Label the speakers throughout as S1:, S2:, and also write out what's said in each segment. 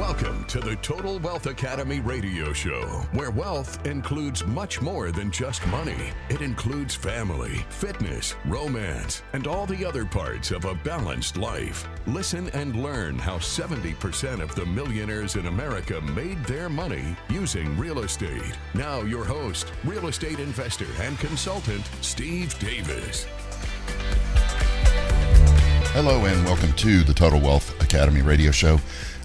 S1: Welcome to the Total Wealth Academy radio show, where wealth includes much more than just money. It includes family, fitness, romance, and all the other parts of a balanced life. Listen and learn how 70% of the millionaires in America made their money using real estate. Now, your host, real estate investor and consultant, Steve Davis.
S2: Hello, and welcome to the Total Wealth Academy radio show.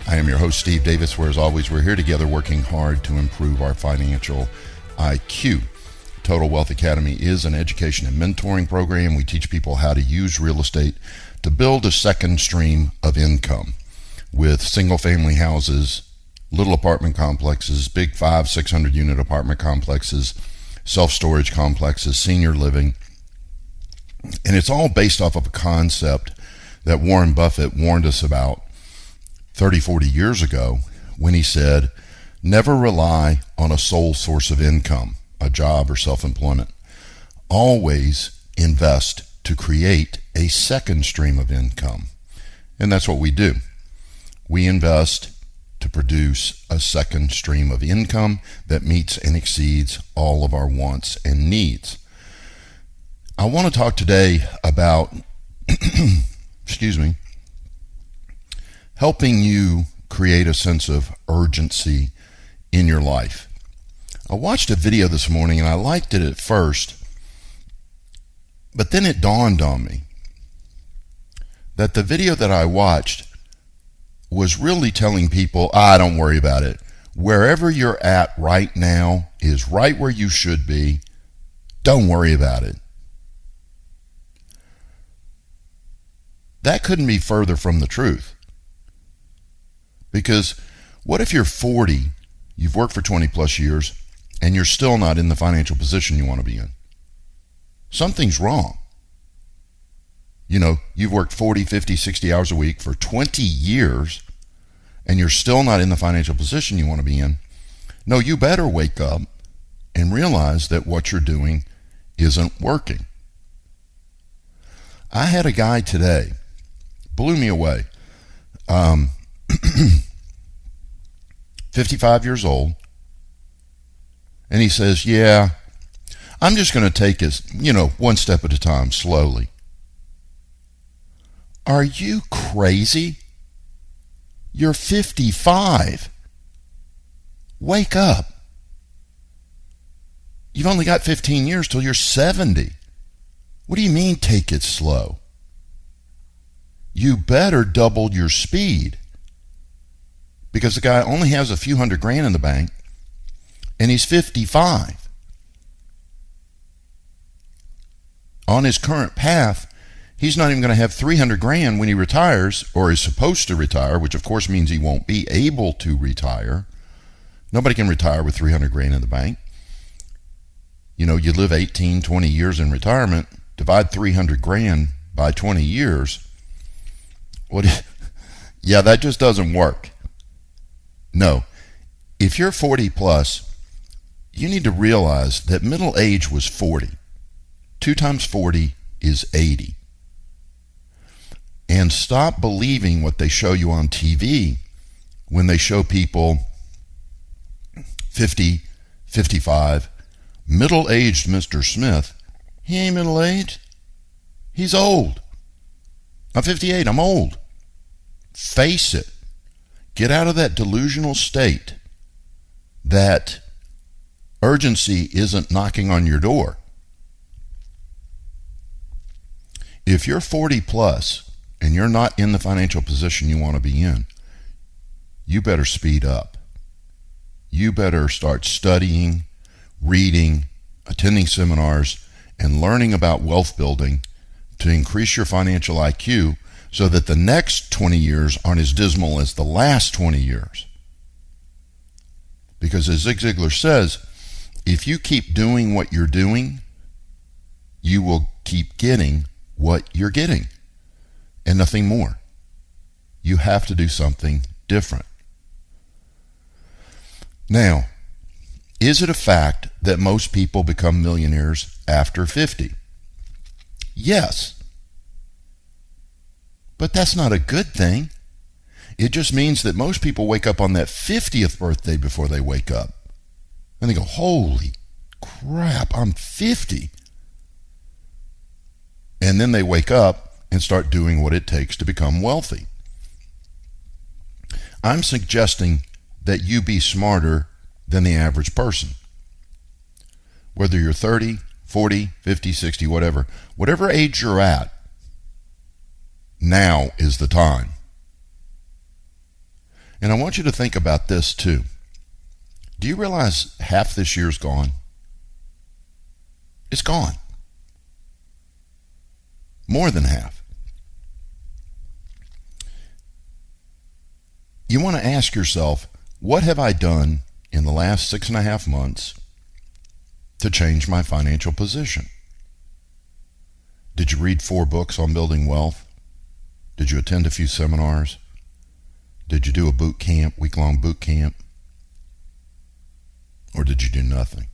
S2: I am your host, Steve Davis, where as always, we're here together working hard to improve our financial IQ. Total Wealth Academy is an education and mentoring program. We teach people how to use real estate to build a second stream of income with single family houses, little apartment complexes, big five, 600 unit apartment complexes, self storage complexes, senior living. And it's all based off of a concept that Warren Buffett warned us about 30, 40 years ago when he said, Never rely on a sole source of income, a job or self employment. Always invest to create a second stream of income. And that's what we do. We invest to produce a second stream of income that meets and exceeds all of our wants and needs. I want to talk today about, excuse me, helping you create a sense of urgency in your life. I watched a video this morning and I liked it at first, but then it dawned on me that the video that I watched was really telling people, ah, don't worry about it. Wherever you're at right now is right where you should be. Don't worry about it. That couldn't be further from the truth. Because what if you're 40, you've worked for 20 plus years, and you're still not in the financial position you want to be in? Something's wrong. You know, you've worked 40, 50, 60 hours a week for 20 years, and you're still not in the financial position you want to be in. No, you better wake up and realize that what you're doing isn't working. I had a guy today, blew me away. Um, 55 years old, and he says, Yeah, I'm just going to take it, you know, one step at a time, slowly. Are you crazy? You're 55. Wake up. You've only got 15 years till you're 70. What do you mean, take it slow? You better double your speed because the guy only has a few hundred grand in the bank and he's 55. On his current path, he's not even going to have 300 grand when he retires or is supposed to retire, which of course means he won't be able to retire. Nobody can retire with 300 grand in the bank. You know, you live 18, 20 years in retirement, divide 300 grand by 20 years. What? Yeah, that just doesn't work. No. If you're 40 plus, you need to realize that middle age was 40. 2 times 40 is 80. And stop believing what they show you on TV when they show people 50, 55, middle aged Mr. Smith. He ain't middle aged. He's old. I'm 58. I'm old. Face it. Get out of that delusional state that urgency isn't knocking on your door. If you're 40 plus and you're not in the financial position you want to be in, you better speed up. You better start studying, reading, attending seminars, and learning about wealth building to increase your financial IQ so that the next 20 years aren't as dismal as the last 20 years. Because as Zig Ziglar says, if you keep doing what you're doing, you will keep getting what you're getting and nothing more. You have to do something different. Now, is it a fact that most people become millionaires after 50? Yes. But that's not a good thing. It just means that most people wake up on that 50th birthday before they wake up. And they go, holy crap, I'm 50. And then they wake up and start doing what it takes to become wealthy. I'm suggesting that you be smarter than the average person. Whether you're 30, 40, 50, 60, whatever, whatever age you're at, now is the time. And I want you to think about this too. Do you realize half this year's gone? It's gone. More than half. You want to ask yourself, what have I done in the last six and a half months to change my financial position? Did you read four books on building wealth? Did you attend a few seminars? Did you do a boot camp, week long boot camp? Or did you do nothing?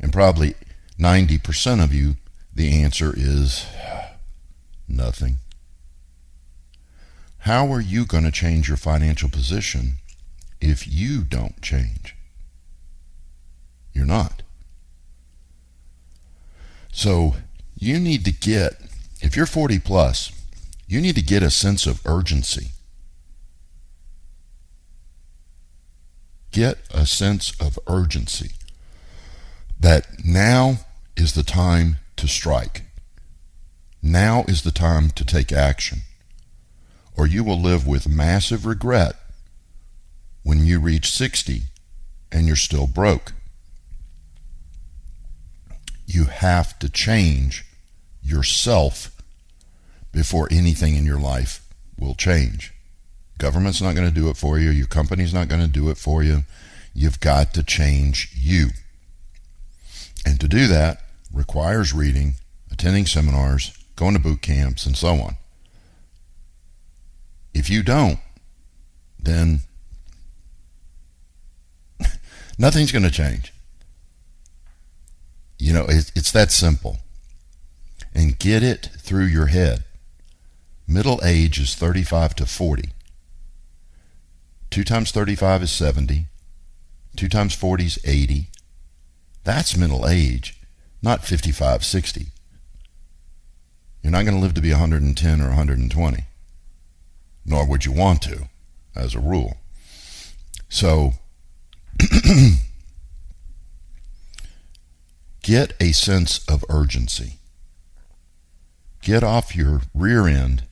S2: And probably 90% of you, the answer is nothing. How are you going to change your financial position if you don't change? You're not. So you need to get, if you're 40 plus, you need to get a sense of urgency. Get a sense of urgency that now is the time to strike. Now is the time to take action. Or you will live with massive regret when you reach 60 and you're still broke. You have to change yourself before anything in your life will change. Government's not going to do it for you. Your company's not going to do it for you. You've got to change you. And to do that requires reading, attending seminars, going to boot camps, and so on. If you don't, then nothing's going to change. You know, it's that simple. And get it through your head. Middle age is 35 to 40. 2 times 35 is 70. 2 times 40 is 80. That's middle age, not 55, 60. You're not going to live to be 110 or 120, nor would you want to, as a rule. So, get a sense of urgency. Get off your rear end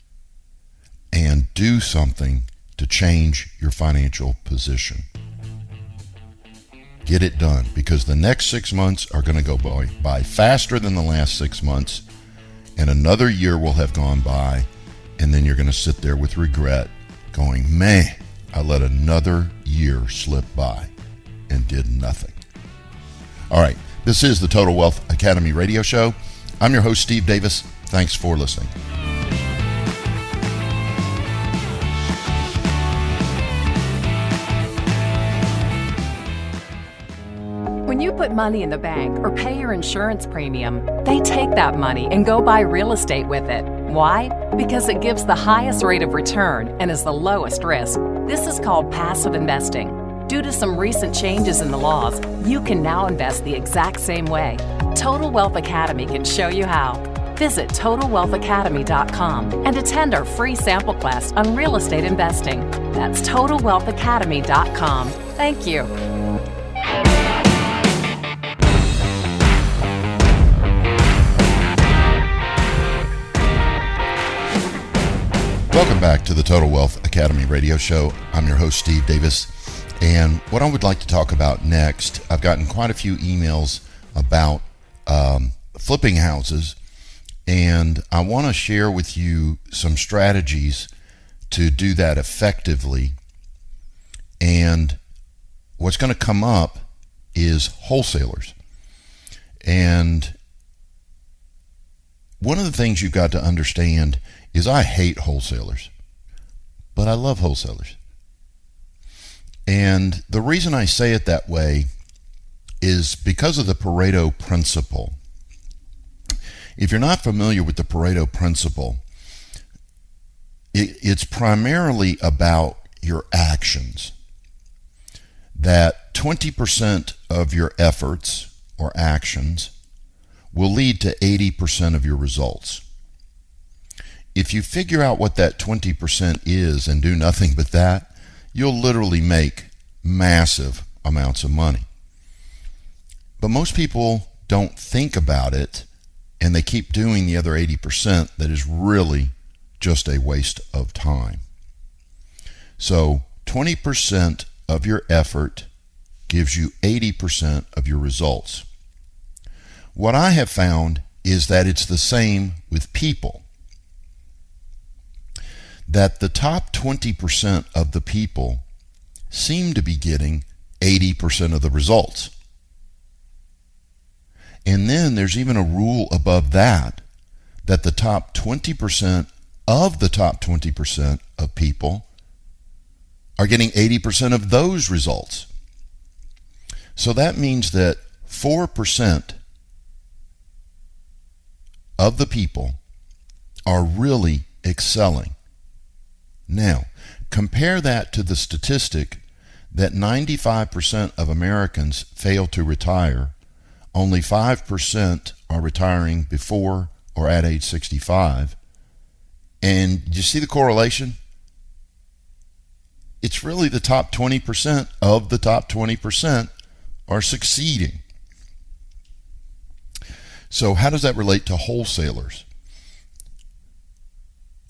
S2: and do something to change your financial position. Get it done because the next six months are going to go by, by faster than the last six months, and another year will have gone by, and then you're going to sit there with regret, going, man, I let another year slip by and did nothing. All right, this is the Total Wealth Academy radio show. I'm your host, Steve Davis. Thanks for listening.
S3: When you put money in the bank or pay your insurance premium, they take that money and go buy real estate with it. Why? Because it gives the highest rate of return and is the lowest risk. This is called passive investing. Due to some recent changes in the laws, you can now invest the exact same way. Total Wealth Academy can show you how. Visit TotalWealthAcademy.com and attend our free sample class on real estate investing. That's TotalWealthAcademy.com. Thank you.
S2: Welcome back to the Total Wealth Academy radio show. I'm your host, Steve Davis. And what I would like to talk about next, I've gotten quite a few emails about um, flipping houses, and I want to share with you some strategies to do that effectively. And what's going to come up is wholesalers. And one of the things you've got to understand is I hate wholesalers, but I love wholesalers. And the reason I say it that way is because of the Pareto principle. If you're not familiar with the Pareto principle, it, it's primarily about your actions. That 20% of your efforts or actions will lead to 80% of your results. If you figure out what that 20% is and do nothing but that, you'll literally make massive amounts of money. But most people don't think about it and they keep doing the other 80% that is really just a waste of time. So 20% of your effort gives you 80% of your results. What I have found is that it's the same with people. That the top 20% of the people seem to be getting 80% of the results. And then there's even a rule above that that the top 20% of the top 20% of people are getting 80% of those results. So that means that 4% of the people are really excelling. Now, compare that to the statistic that 95% of Americans fail to retire, only 5% are retiring before or at age 65, and you see the correlation? It's really the top 20% of the top 20% are succeeding. So, how does that relate to wholesalers?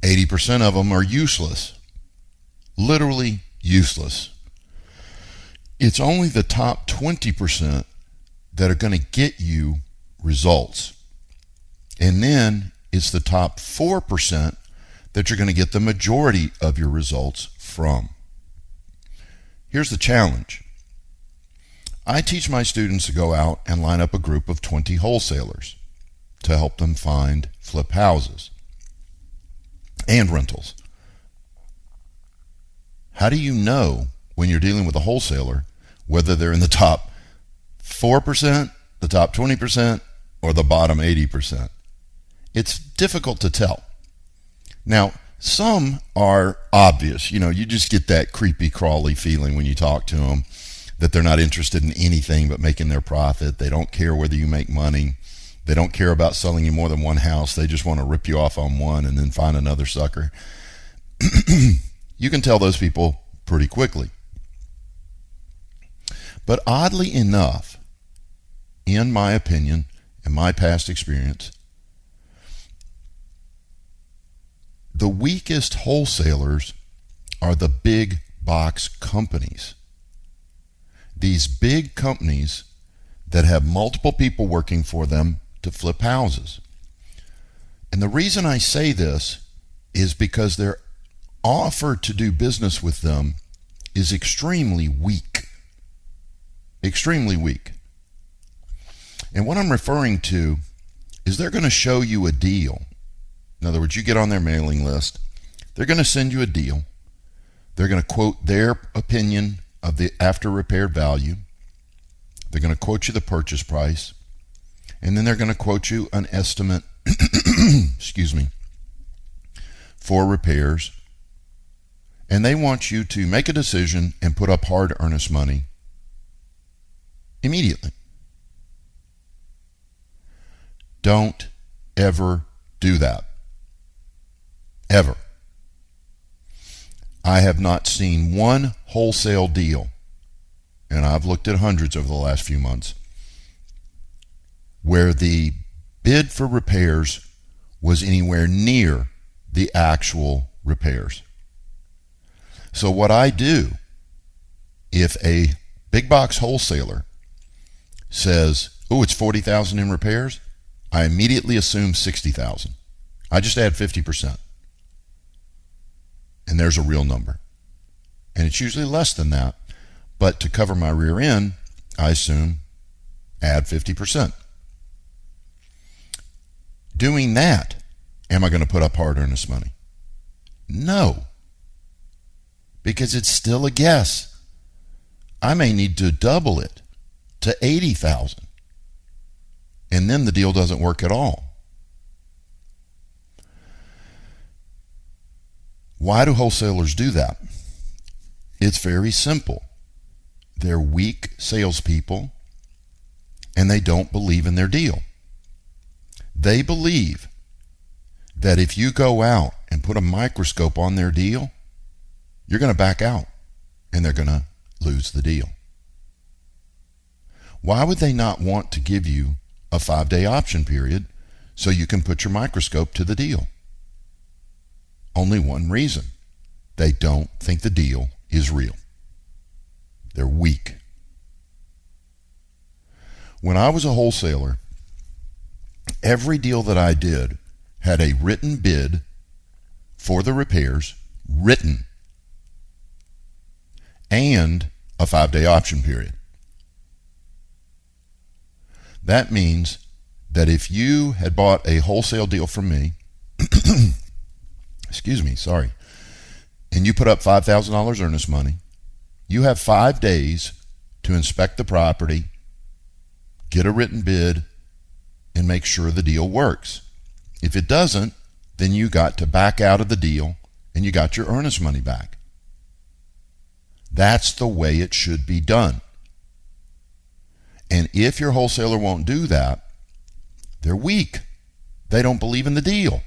S2: 80% of them are useless, literally useless. It's only the top 20% that are going to get you results. And then it's the top 4% that you're going to get the majority of your results from. Here's the challenge I teach my students to go out and line up a group of 20 wholesalers to help them find flip houses and rentals. How do you know when you're dealing with a wholesaler whether they're in the top 4%, the top 20%, or the bottom 80%? It's difficult to tell. Now, some are obvious. You know, you just get that creepy crawly feeling when you talk to them that they're not interested in anything but making their profit. They don't care whether you make money. They don't care about selling you more than one house. They just want to rip you off on one and then find another sucker. you can tell those people pretty quickly. But oddly enough, in my opinion, and my past experience, The weakest wholesalers are the big box companies. These big companies that have multiple people working for them to flip houses. And the reason I say this is because their offer to do business with them is extremely weak. Extremely weak. And what I'm referring to is they're going to show you a deal in other words, you get on their mailing list, they're going to send you a deal. They're going to quote their opinion of the after repaired value. They're going to quote you the purchase price. And then they're going to quote you an estimate, excuse me, for repairs. And they want you to make a decision and put up hard earnest money immediately. Don't ever do that ever. I have not seen one wholesale deal, and I've looked at hundreds over the last few months, where the bid for repairs was anywhere near the actual repairs. So, what I do if a big box wholesaler says, "Oh, it's 40,000 in repairs," I immediately assume 60,000. I just add 50% and there's a real number. And it's usually less than that. But to cover my rear end, I assume add 50%. Doing that, am I going to put up hard earnest money? No. Because it's still a guess. I may need to double it to 80,000. And then the deal doesn't work at all. Why do wholesalers do that? It's very simple. They're weak salespeople and they don't believe in their deal. They believe that if you go out and put a microscope on their deal, you're going to back out and they're going to lose the deal. Why would they not want to give you a five day option period so you can put your microscope to the deal? Only one reason they don't think the deal is real. They're weak. When I was a wholesaler, every deal that I did had a written bid for the repairs, written, and a five day option period. That means that if you had bought a wholesale deal from me, excuse me, sorry, and you put up $5,000 earnest money, you have five days to inspect the property, get a written bid, and make sure the deal works. If it doesn't, then you got to back out of the deal and you got your earnest money back. That's the way it should be done. And if your wholesaler won't do that, they're weak. They don't believe in the deal.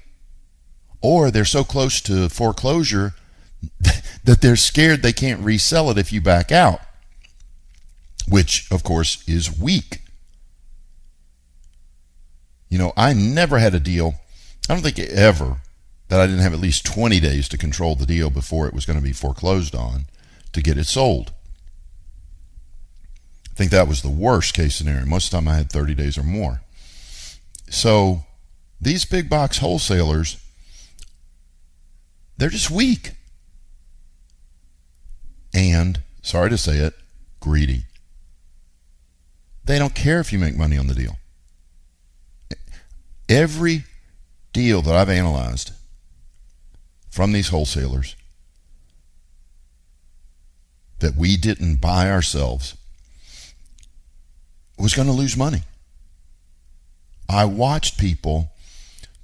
S2: Or they're so close to foreclosure that they're scared they can't resell it if you back out, which, of course, is weak. You know, I never had a deal, I don't think ever, that I didn't have at least 20 days to control the deal before it was going to be foreclosed on to get it sold. Think that was the worst case scenario. Most of the time I had 30 days or more. So these big box wholesalers, they're just weak. And, sorry to say it, greedy. They don't care if you make money on the deal. Every deal that I've analyzed from these wholesalers that we didn't buy ourselves was going to lose money. I watched people,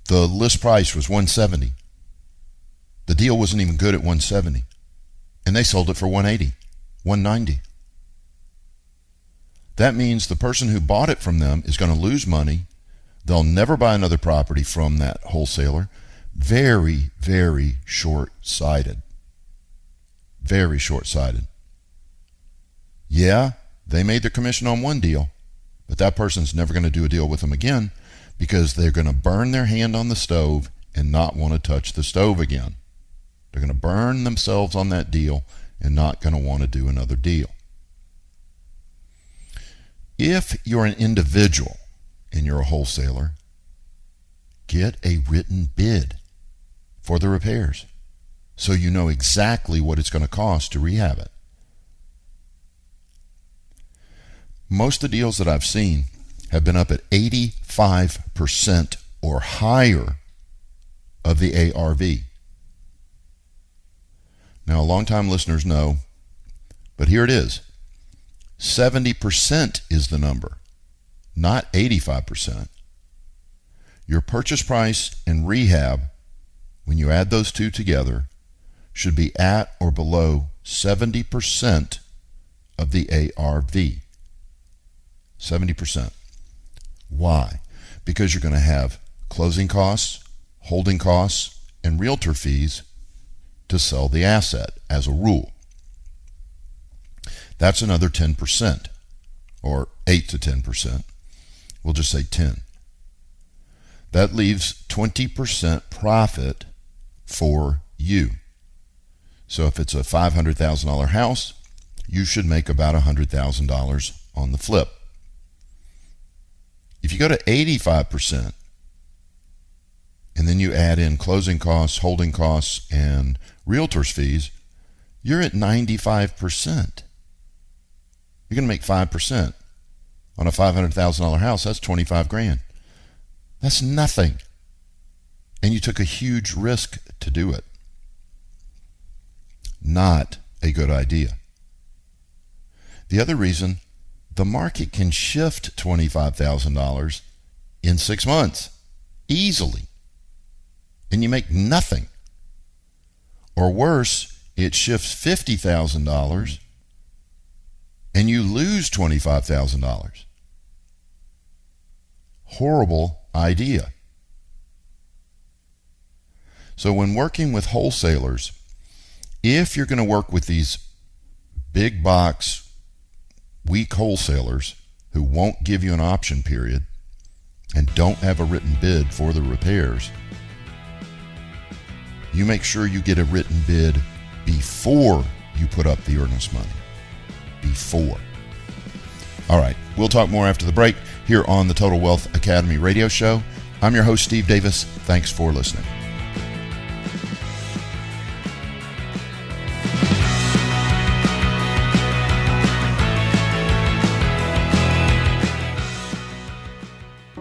S2: the list price was 170. The deal wasn't even good at 170. And they sold it for 180, 190. That means the person who bought it from them is going to lose money. They'll never buy another property from that wholesaler. Very, very short sighted. Very short sighted. Yeah, they made their commission on one deal, but that person's never going to do a deal with them again because they're going to burn their hand on the stove and not want to touch the stove again. They're going to burn themselves on that deal and not going to want to do another deal. If you're an individual and you're a wholesaler, get a written bid for the repairs so you know exactly what it's going to cost to rehab it. Most of the deals that I've seen have been up at 85% or higher of the ARV. Now, longtime listeners know, but here it is 70% is the number, not 85%. Your purchase price and rehab, when you add those two together, should be at or below 70% of the ARV. 70%. Why? Because you're going to have closing costs, holding costs, and realtor fees to sell the asset as a rule. That's another 10%, or 8 to 10%. We'll just say 10. That leaves 20% profit for you. So if it's a $500,000 house, you should make about $100,000 on the flip. If you go to 85%, and then you add in closing costs, holding costs, and realtor's fees, you're at 95%. You're going to make 5% on a $500,000 house. That's 25 grand. That's nothing. And you took a huge risk to do it. Not a good idea. The other reason the market can shift $25,000 in six months easily, and you make nothing. Or worse, it shifts $50,000 and you lose $25,000. Horrible idea. So, when working with wholesalers, if you're going to work with these big box, weak wholesalers who won't give you an option period and don't have a written bid for the repairs, you make sure you get a written bid before you put up the earnest money. Before. All right, we'll talk more after the break here on the Total Wealth Academy radio show. I'm your host, Steve Davis. Thanks for listening.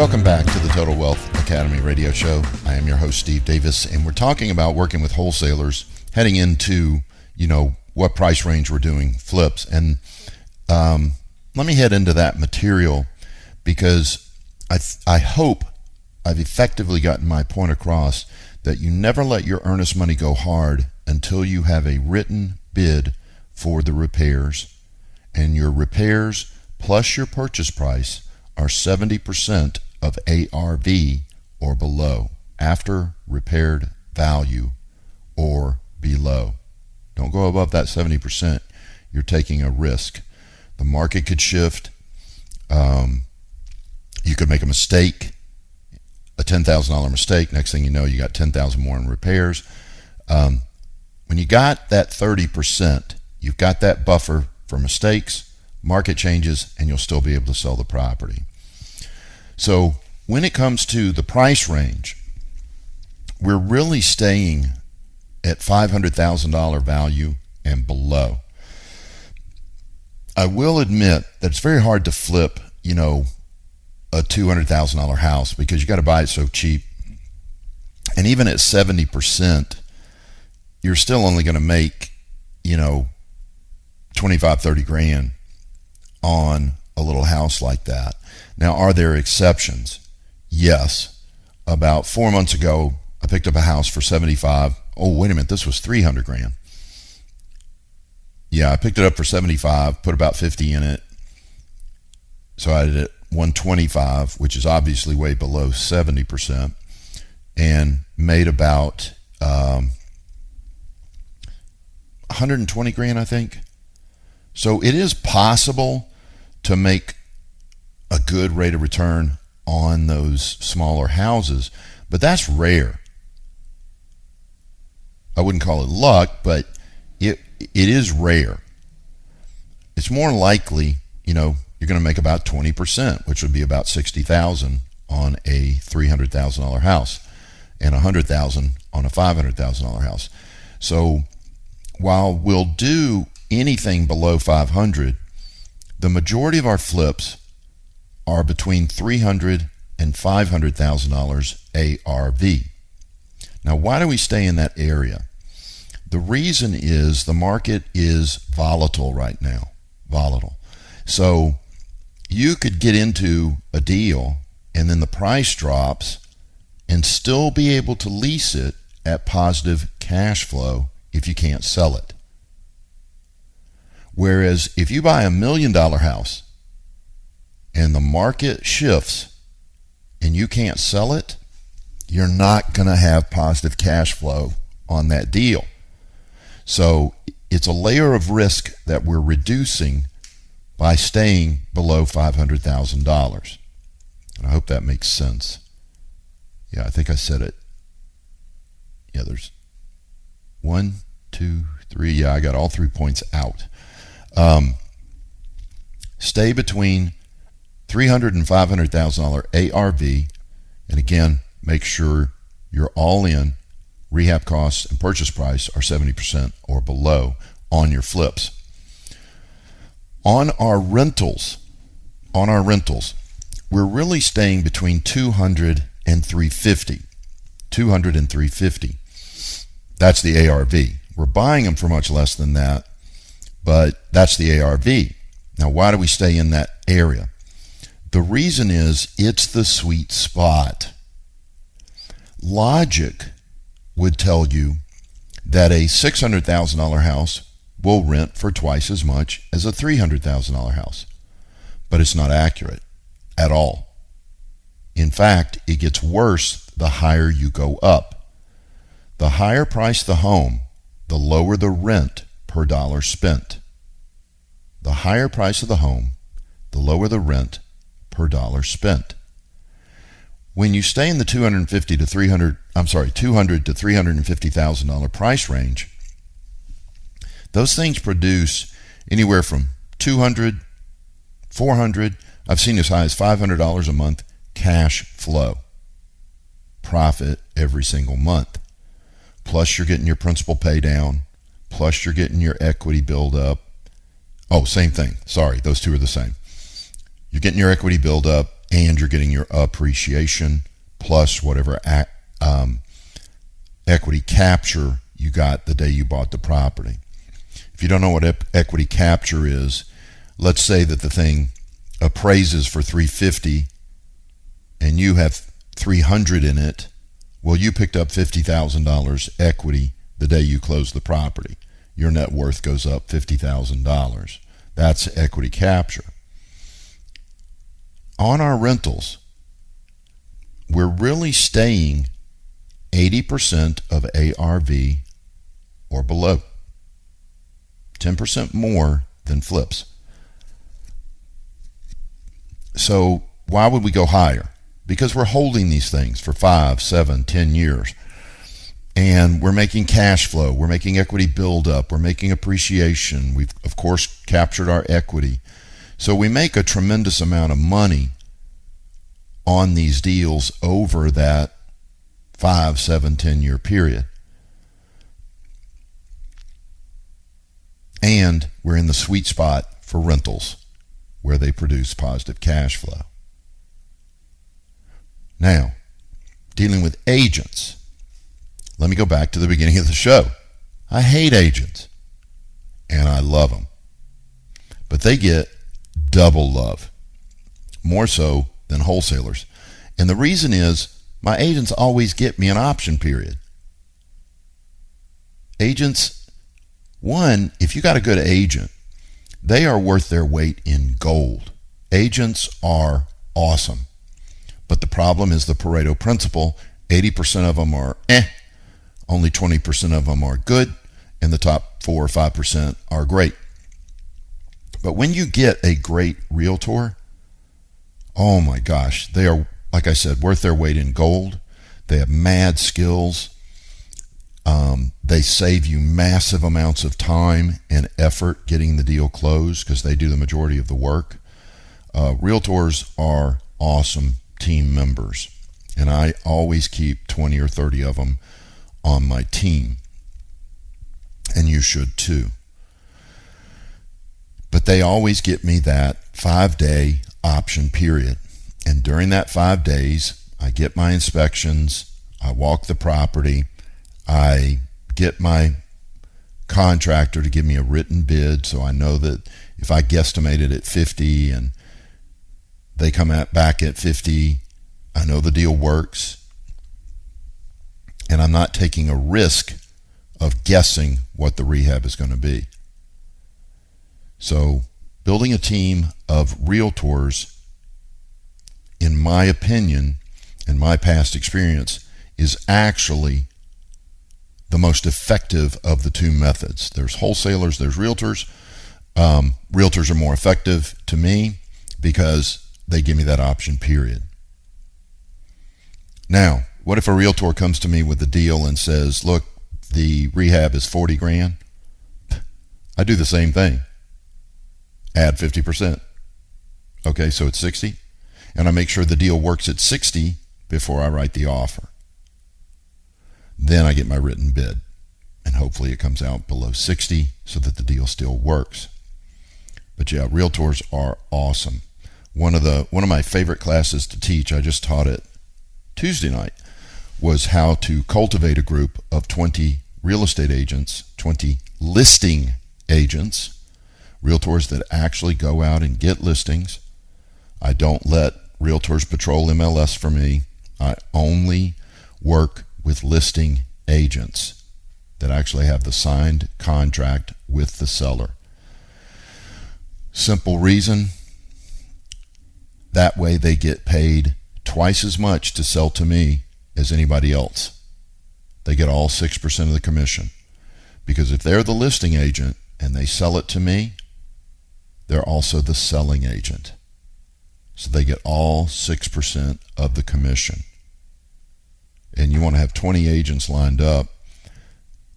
S2: Welcome back to the Total Wealth Academy radio show. I am your host, Steve Davis, and we're talking about working with wholesalers heading into, you know, what price range we're doing flips. And um, let me head into that material because I, th- I hope I've effectively gotten my point across that you never let your earnest money go hard until you have a written bid for the repairs. And your repairs plus your purchase price are 70% of ARV or below, after repaired value or below. Don't go above that 70%. You're taking a risk. The market could shift. Um, you could make a mistake, a $10,000 mistake. Next thing you know, you got 10000 more in repairs. Um, when you got that 30%, you've got that buffer for mistakes, market changes, and you'll still be able to sell the property. So when it comes to the price range, we're really staying at $500,000 value and below. I will admit that it's very hard to flip, you know, a $200,000 house because you got to buy it so cheap. And even at 70%, you're still only going to make, you know, 25, 30 grand on a little house like that. Now, are there exceptions? Yes. About four months ago, I picked up a house for 75. Oh, wait a minute, this was 300 grand. Yeah, I picked it up for 75, put about 50 in it. So I did it 125, which is obviously way below 70%, and made about um, 120 grand, I think. So it is possible to make a good rate of return on those smaller houses, but that's rare. I wouldn't call it luck, but it it is rare. It's more likely, you know, you're going to make about 20%, which would be about 60,000 on a $300,000 house and 100,000 on a $500,000 house. So while we'll do anything below 500, the majority of our flips are between $300 and $500,000 ARV. Now, why do we stay in that area? The reason is the market is volatile right now. Volatile. So you could get into a deal and then the price drops and still be able to lease it at positive cash flow if you can't sell it. Whereas if you buy a million dollar house and the market shifts and you can't sell it, you're not going to have positive cash flow on that deal. So it's a layer of risk that we're reducing by staying below $500,000. And I hope that makes sense. Yeah, I think I said it. Yeah, there's one, two, three. Yeah, I got all three points out. Um, stay between 300 and 500 thousand dollar ARV And again, make sure you're all in. Rehab costs and purchase price are 70% or below on your flips. On our rentals, on our rentals, we're really staying between 200 and 350. 200 and 350. That's the ARV. We're buying them for much less than that, but that's the ARV. Now, why do we stay in that area? The reason is it's the sweet spot. Logic would tell you that a $600,000 house will rent for twice as much as a $300,000 house. But it's not accurate at all. In fact, it gets worse the higher you go up. The higher price the home, the lower the rent per dollar spent. The higher price of the home, the lower the rent per dollar spent. When you stay in the 250 to 300, I'm sorry, 200 to 350 thousand dollar price range, those things produce anywhere from 200, 400, I've seen as high as $500 a month cash flow. Profit every single month. Plus you're getting your principal pay down, plus you're getting your equity build up. Oh, same thing. Sorry, those two are the same. You're getting your equity build up and you're getting your appreciation plus whatever um, equity capture you got the day you bought the property. If you don't know what ep- equity capture is, let's say that the thing appraises for 350 and you have 300 in it, well you picked up $50,000 equity the day you close the property. Your net worth goes up $50,000. That's equity capture. On our rentals, we're really staying 80% of ARV or below. 10% more than flips. So why would we go higher? Because we're holding these things for five, seven, ten years. And we're making cash flow. We're making equity buildup. We're making appreciation. We've, of course, captured our equity. So we make a tremendous amount of money on these deals over that five, seven, ten year period. And we're in the sweet spot for rentals where they produce positive cash flow. Now, dealing with agents. Let me go back to the beginning of the show. I hate agents and I love them. But they get double love, more so than wholesalers. And the reason is my agents always get me an option period. Agents one, if you got a good agent, they are worth their weight in gold. Agents are awesome. But the problem is the Pareto principle 80% of them are eh, only 20% of them are good, and the top 4 or 5% are great. But when you get a great realtor, oh my gosh, they are, like I said, worth their weight in gold. They have mad skills. Um, they save you massive amounts of time and effort getting the deal closed because they do the majority of the work. Uh, realtors are awesome team members, and I always keep 20 or 30 of them on my team, and you should too. But they always get me that five day option period. And during that five days, I get my inspections, I walk the property, I get my contractor to give me a written bid so I know that if I guesstimate it at 50 and they come at back at 50, I know the deal works. And I'm not taking a risk of guessing what the rehab is going to be. So, building a team of realtors, in my opinion and my past experience, is actually the most effective of the two methods. There's wholesalers, there's realtors. Um, realtors are more effective to me because they give me that option, period. Now, what if a realtor comes to me with a deal and says, look, the rehab is 40 grand? I do the same thing. Add 50%. Okay, so it's 60. And I make sure the deal works at 60 before I write the offer. Then I get my written bid, and hopefully it comes out below 60 so that the deal still works. But yeah, realtors are awesome. One of the one of my favorite classes to teach, I just taught it Tuesday night, was how to cultivate a group of 20 real estate agents, 20 listing agents, realtors that actually go out and get listings. I don't let realtors patrol MLS for me. I only work with listing agents that actually have the signed contract with the seller. Simple reason that way they get paid twice as much to sell to me as anybody else. They get all 6% of the commission. Because if they're the listing agent and they sell it to me, they're also the selling agent. So they get all 6% of the commission. And you want to have 20 agents lined up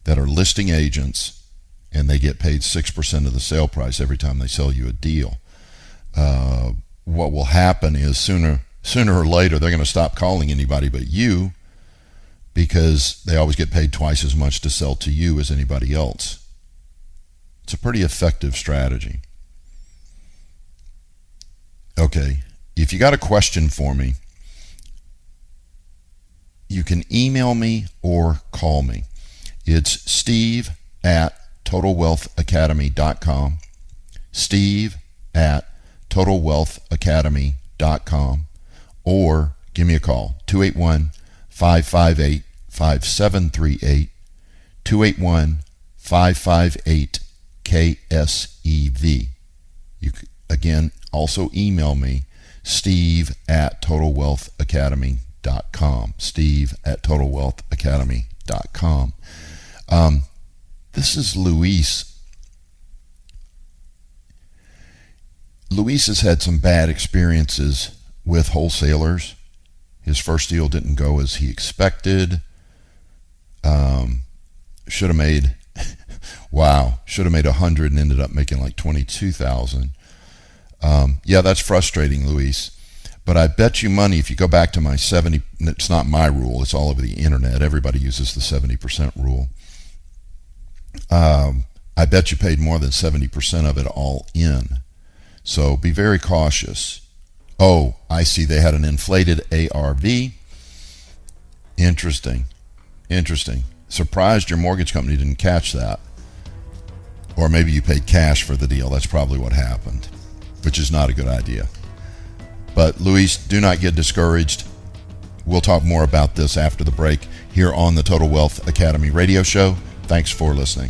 S2: that are listing agents and they get paid 6% of the sale price every time they sell you a deal. Uh, what will happen is sooner sooner or later they're going to stop calling anybody but you because they always get paid twice as much to sell to you as anybody else. It's a pretty effective strategy. Okay, if you got a question for me, you can email me or call me. It's steve at totalwealthacademy.com. Steve at totalwealthacademy.com. Or give me a call, 281 558 5738. 281 558 KSEV. You again also email me steve at totalwealthacademy.com. Steve at totalwealthacademy.com. Um, this is Luis. Luis has had some bad experiences with wholesalers. His first deal didn't go as he expected. Um, should have made, wow, should have made a hundred and ended up making like twenty-two thousand. Um, yeah, that's frustrating, Luis. But I bet you money if you go back to my 70, it's not my rule, it's all over the internet. Everybody uses the 70% rule. Um, I bet you paid more than 70% of it all in. So be very cautious. Oh, I see they had an inflated ARV. Interesting. Interesting. Surprised your mortgage company didn't catch that. Or maybe you paid cash for the deal. That's probably what happened which is not a good idea. But Luis, do not get discouraged. We'll talk more about this after the break here on the Total Wealth Academy radio show. Thanks for listening.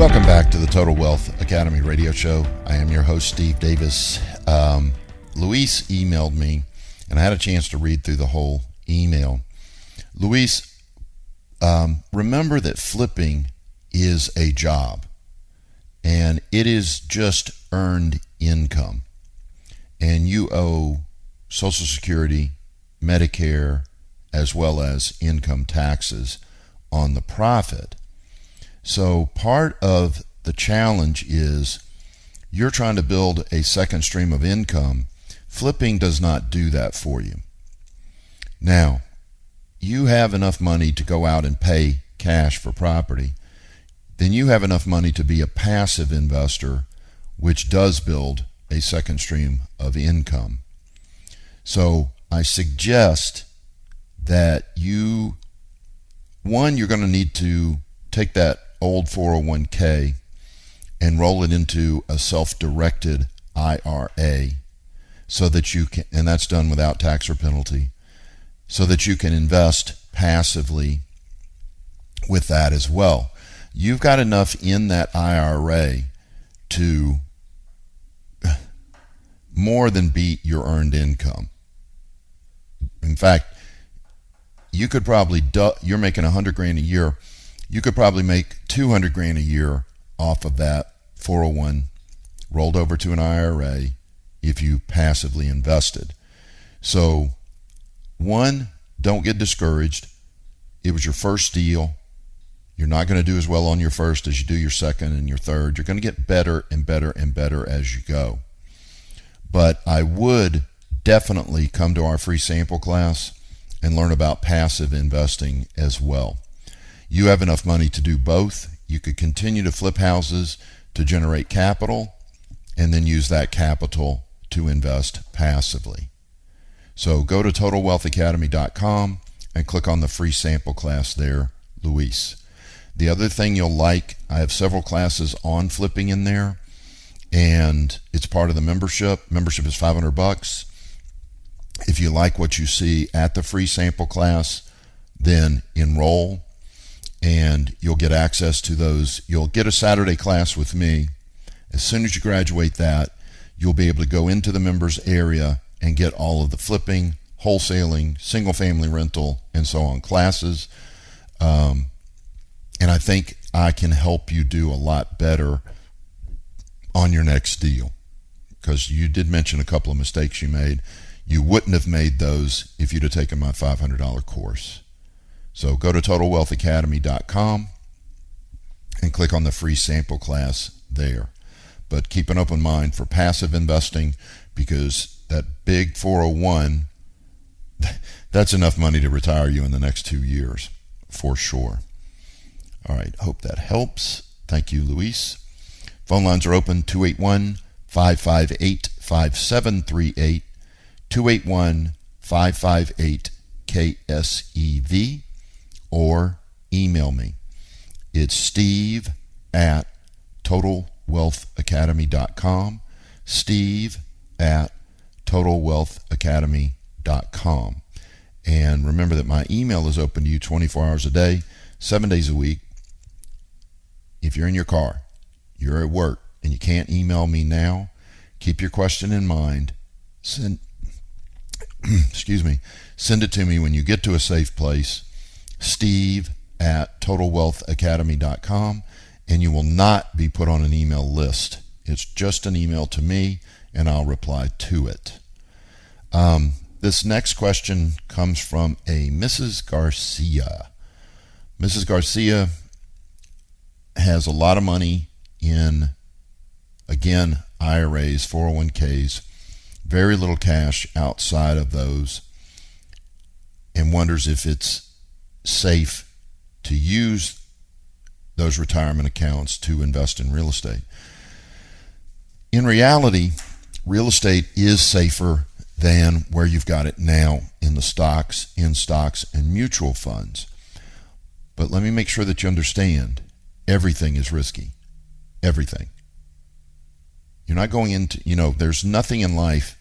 S2: Welcome back to the Total Wealth Academy radio show. I am your host, Steve Davis. Um, Luis emailed me, and I had a chance to read through the whole email. Luis, um, remember that flipping is a job, and it is just earned income. And you owe Social Security, Medicare, as well as income taxes on the profit. So part of the challenge is you're trying to build a second stream of income. Flipping does not do that for you. Now, you have enough money to go out and pay cash for property, then you have enough money to be a passive investor, which does build a second stream of income. So I suggest that you, one, you're going to need to take that old 401k and roll it into a self-directed IRA so that you can and that's done without tax or penalty so that you can invest passively with that as well. You've got enough in that IRA to more than beat your earned income. In fact, you could probably du- you're making a 100 grand a year, you could probably make 200 grand a year off of that 401 rolled over to an IRA if you passively invested. So, one, don't get discouraged. It was your first deal. You're not going to do as well on your first as you do your second and your third. You're going to get better and better and better as you go. But I would definitely come to our free sample class and learn about passive investing as well. You have enough money to do both. You could continue to flip houses to generate capital and then use that capital to invest passively. So go to totalwealthacademy.com and click on the free sample class there, Luis. The other thing you'll like, I have several classes on flipping in there and it's part of the membership. Membership is 500 bucks. If you like what you see at the free sample class, then enroll and you'll get access to those. You'll get a Saturday class with me. As soon as you graduate that, you'll be able to go into the members area and get all of the flipping, wholesaling, single family rental, and so on classes. Um, and I think I can help you do a lot better on your next deal because you did mention a couple of mistakes you made. You wouldn't have made those if you'd have taken my $500 course. So go to totalwealthacademy.com and click on the free sample class there. But keep an open mind for passive investing because that big 401 that's enough money to retire you in the next 2 years for sure. All right, hope that helps. Thank you, Luis. Phone lines are open 281 558 5738, 281 558 KSEV, or email me. It's steve at totalwealthacademy.com, steve at totalwealthacademy.com. And remember that my email is open to you 24 hours a day, seven days a week. If you're in your car, you're at work and you can't email me now, keep your question in mind. Send excuse me, send it to me when you get to a safe place, steve at totalwealthacademy.com, and you will not be put on an email list. It's just an email to me, and I'll reply to it. Um, this next question comes from a Mrs. Garcia. Mrs. Garcia has a lot of money in, again, IRAs, 401ks, very little cash outside of those, and wonders if it's safe to use those retirement accounts to invest in real estate. In reality, real estate is safer than where you've got it now in the stocks, in stocks, and mutual funds. But let me make sure that you understand everything is risky everything. You're not going into, you know, there's nothing in life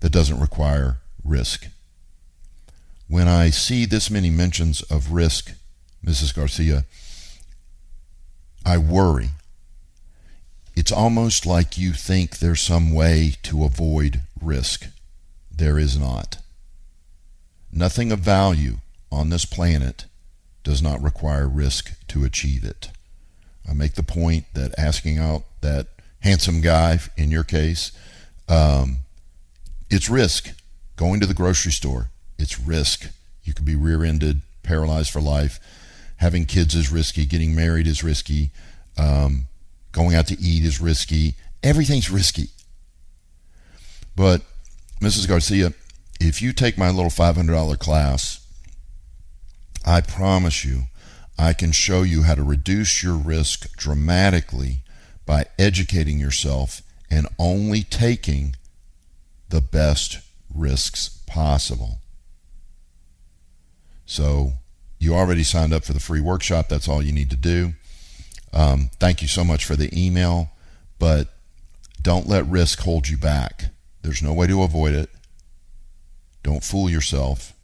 S2: that doesn't require risk. When I see this many mentions of risk, Mrs. Garcia, I worry. It's almost like you think there's some way to avoid risk. There is not. Nothing of value on this planet does not require risk to achieve it. I make the point that asking out that handsome guy, in your case, um, it's risk. Going to the grocery store, it's risk. You could be rear ended, paralyzed for life. Having kids is risky. Getting married is risky. Um, going out to eat is risky. Everything's risky. But, Mrs. Garcia, if you take my little $500 class, I promise you, I can show you how to reduce your risk dramatically by educating yourself and only taking the best risks possible. So, you already signed up for the free workshop. That's all you need to do. Um, thank you so much for the email, but don't let risk hold you back. There's no way to avoid it. Don't fool yourself.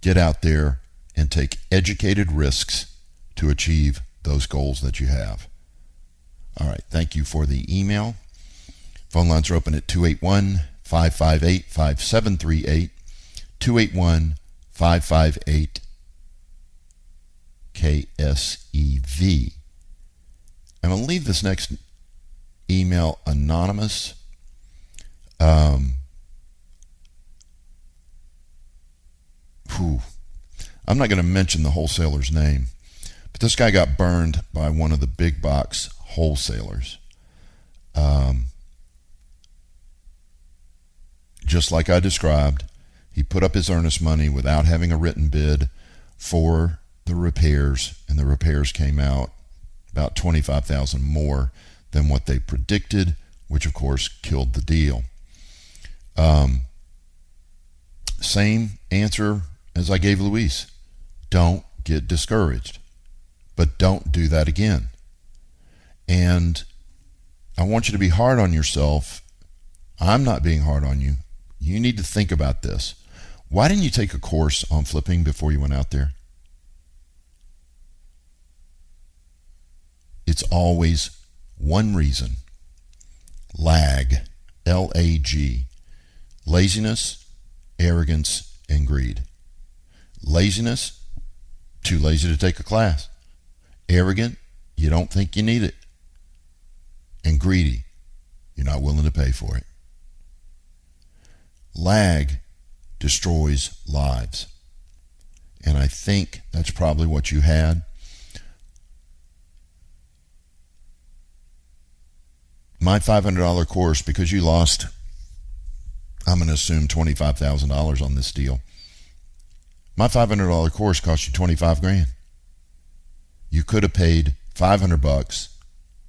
S2: get out there and take educated risks to achieve those goals that you have. All right. Thank you for the email. Phone lines are open at 281 558 5738. 281 558 KSEV. I'm going to leave this next email anonymous. Um, whew, I'm not going to mention the wholesaler's name, but this guy got burned by one of the big box wholesalers. Um, just like I described, he put up his earnest money without having a written bid for the repairs, and the repairs came out about 25,000 more than what they predicted, which of course killed the deal. Um, same answer as I gave Luis. Don't get discouraged, but don't do that again. And I want you to be hard on yourself. I'm not being hard on you. You need to think about this. Why didn't you take a course on flipping before you went out there? It's always one reason lag, L A G, laziness, arrogance, and greed. Laziness, too lazy to take a class. Arrogant, you don't think you need it. And greedy, you're not willing to pay for it. Lag destroys lives. And I think that's probably what you had. My $500 course, because you lost, I'm going to assume $25,000 on this deal. My $500 course cost you 25 grand. You could have paid 500 bucks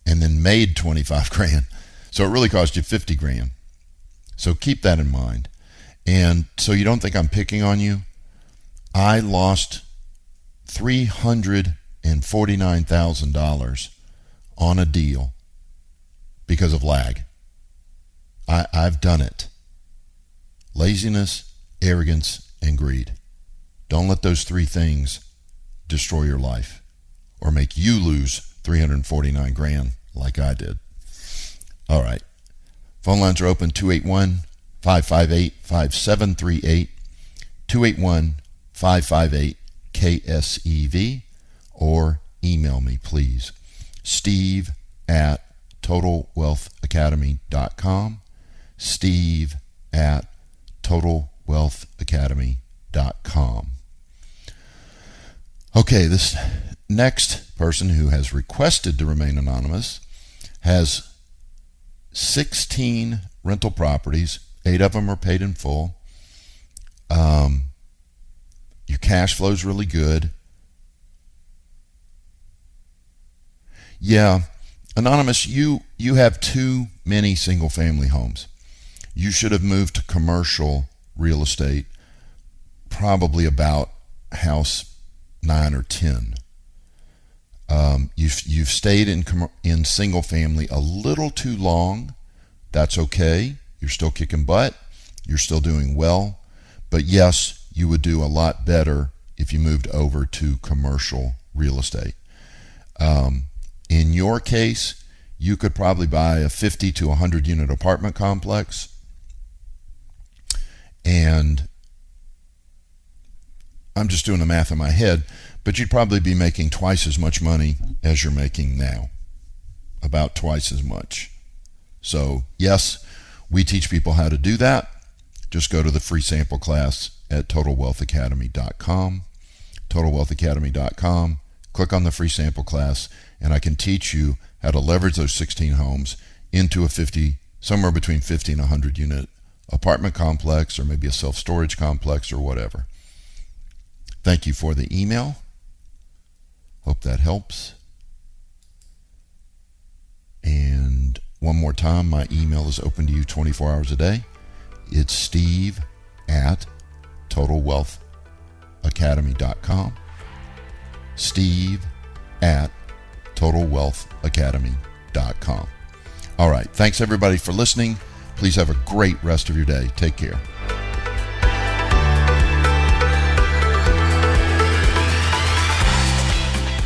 S2: and then made 25 grand. So it really cost you 50 grand. So keep that in mind. And so you don't think I'm picking on you. I lost $349,000 on a deal because of lag. I, I've done it. Laziness, arrogance, and greed. Don't let those three things destroy your life or make you lose 349 grand like I did. All right. Phone lines are open 281 558 5738. 281 558 KSEV or email me, please. Steve at totalwealthacademy.com. Steve at totalwealthacademy.com. Okay, this next person who has requested to remain anonymous has 16 rental properties. Eight of them are paid in full. Um, your cash flow is really good. Yeah, anonymous, you you have too many single family homes. You should have moved to commercial real estate, probably about house nine or ten. Um, you've you've stayed in in single family a little too long. That's okay. You're still kicking butt. You're still doing well. But yes, you would do a lot better if you moved over to commercial real estate. Um, in your case, you could probably buy a 50 to 100 unit apartment complex and I'm just doing the math in my head, but you'd probably be making twice as much money as you're making now. About twice as much. So, yes, we teach people how to do that. Just go to the free sample class at totalwealthacademy.com. Totalwealthacademy.com. Click on the free sample class, and I can teach you how to leverage those 16 homes into a 50, somewhere between 50 and 100 unit apartment complex or maybe a self storage complex or whatever. Thank you for the email. Hope that helps. And one more time, my email is open to you 24 hours a day. It's steve at totalwealthacademy.com. Steve at totalwealthacademy.com. All right. Thanks, everybody, for listening. Please have a great rest of your day. Take care.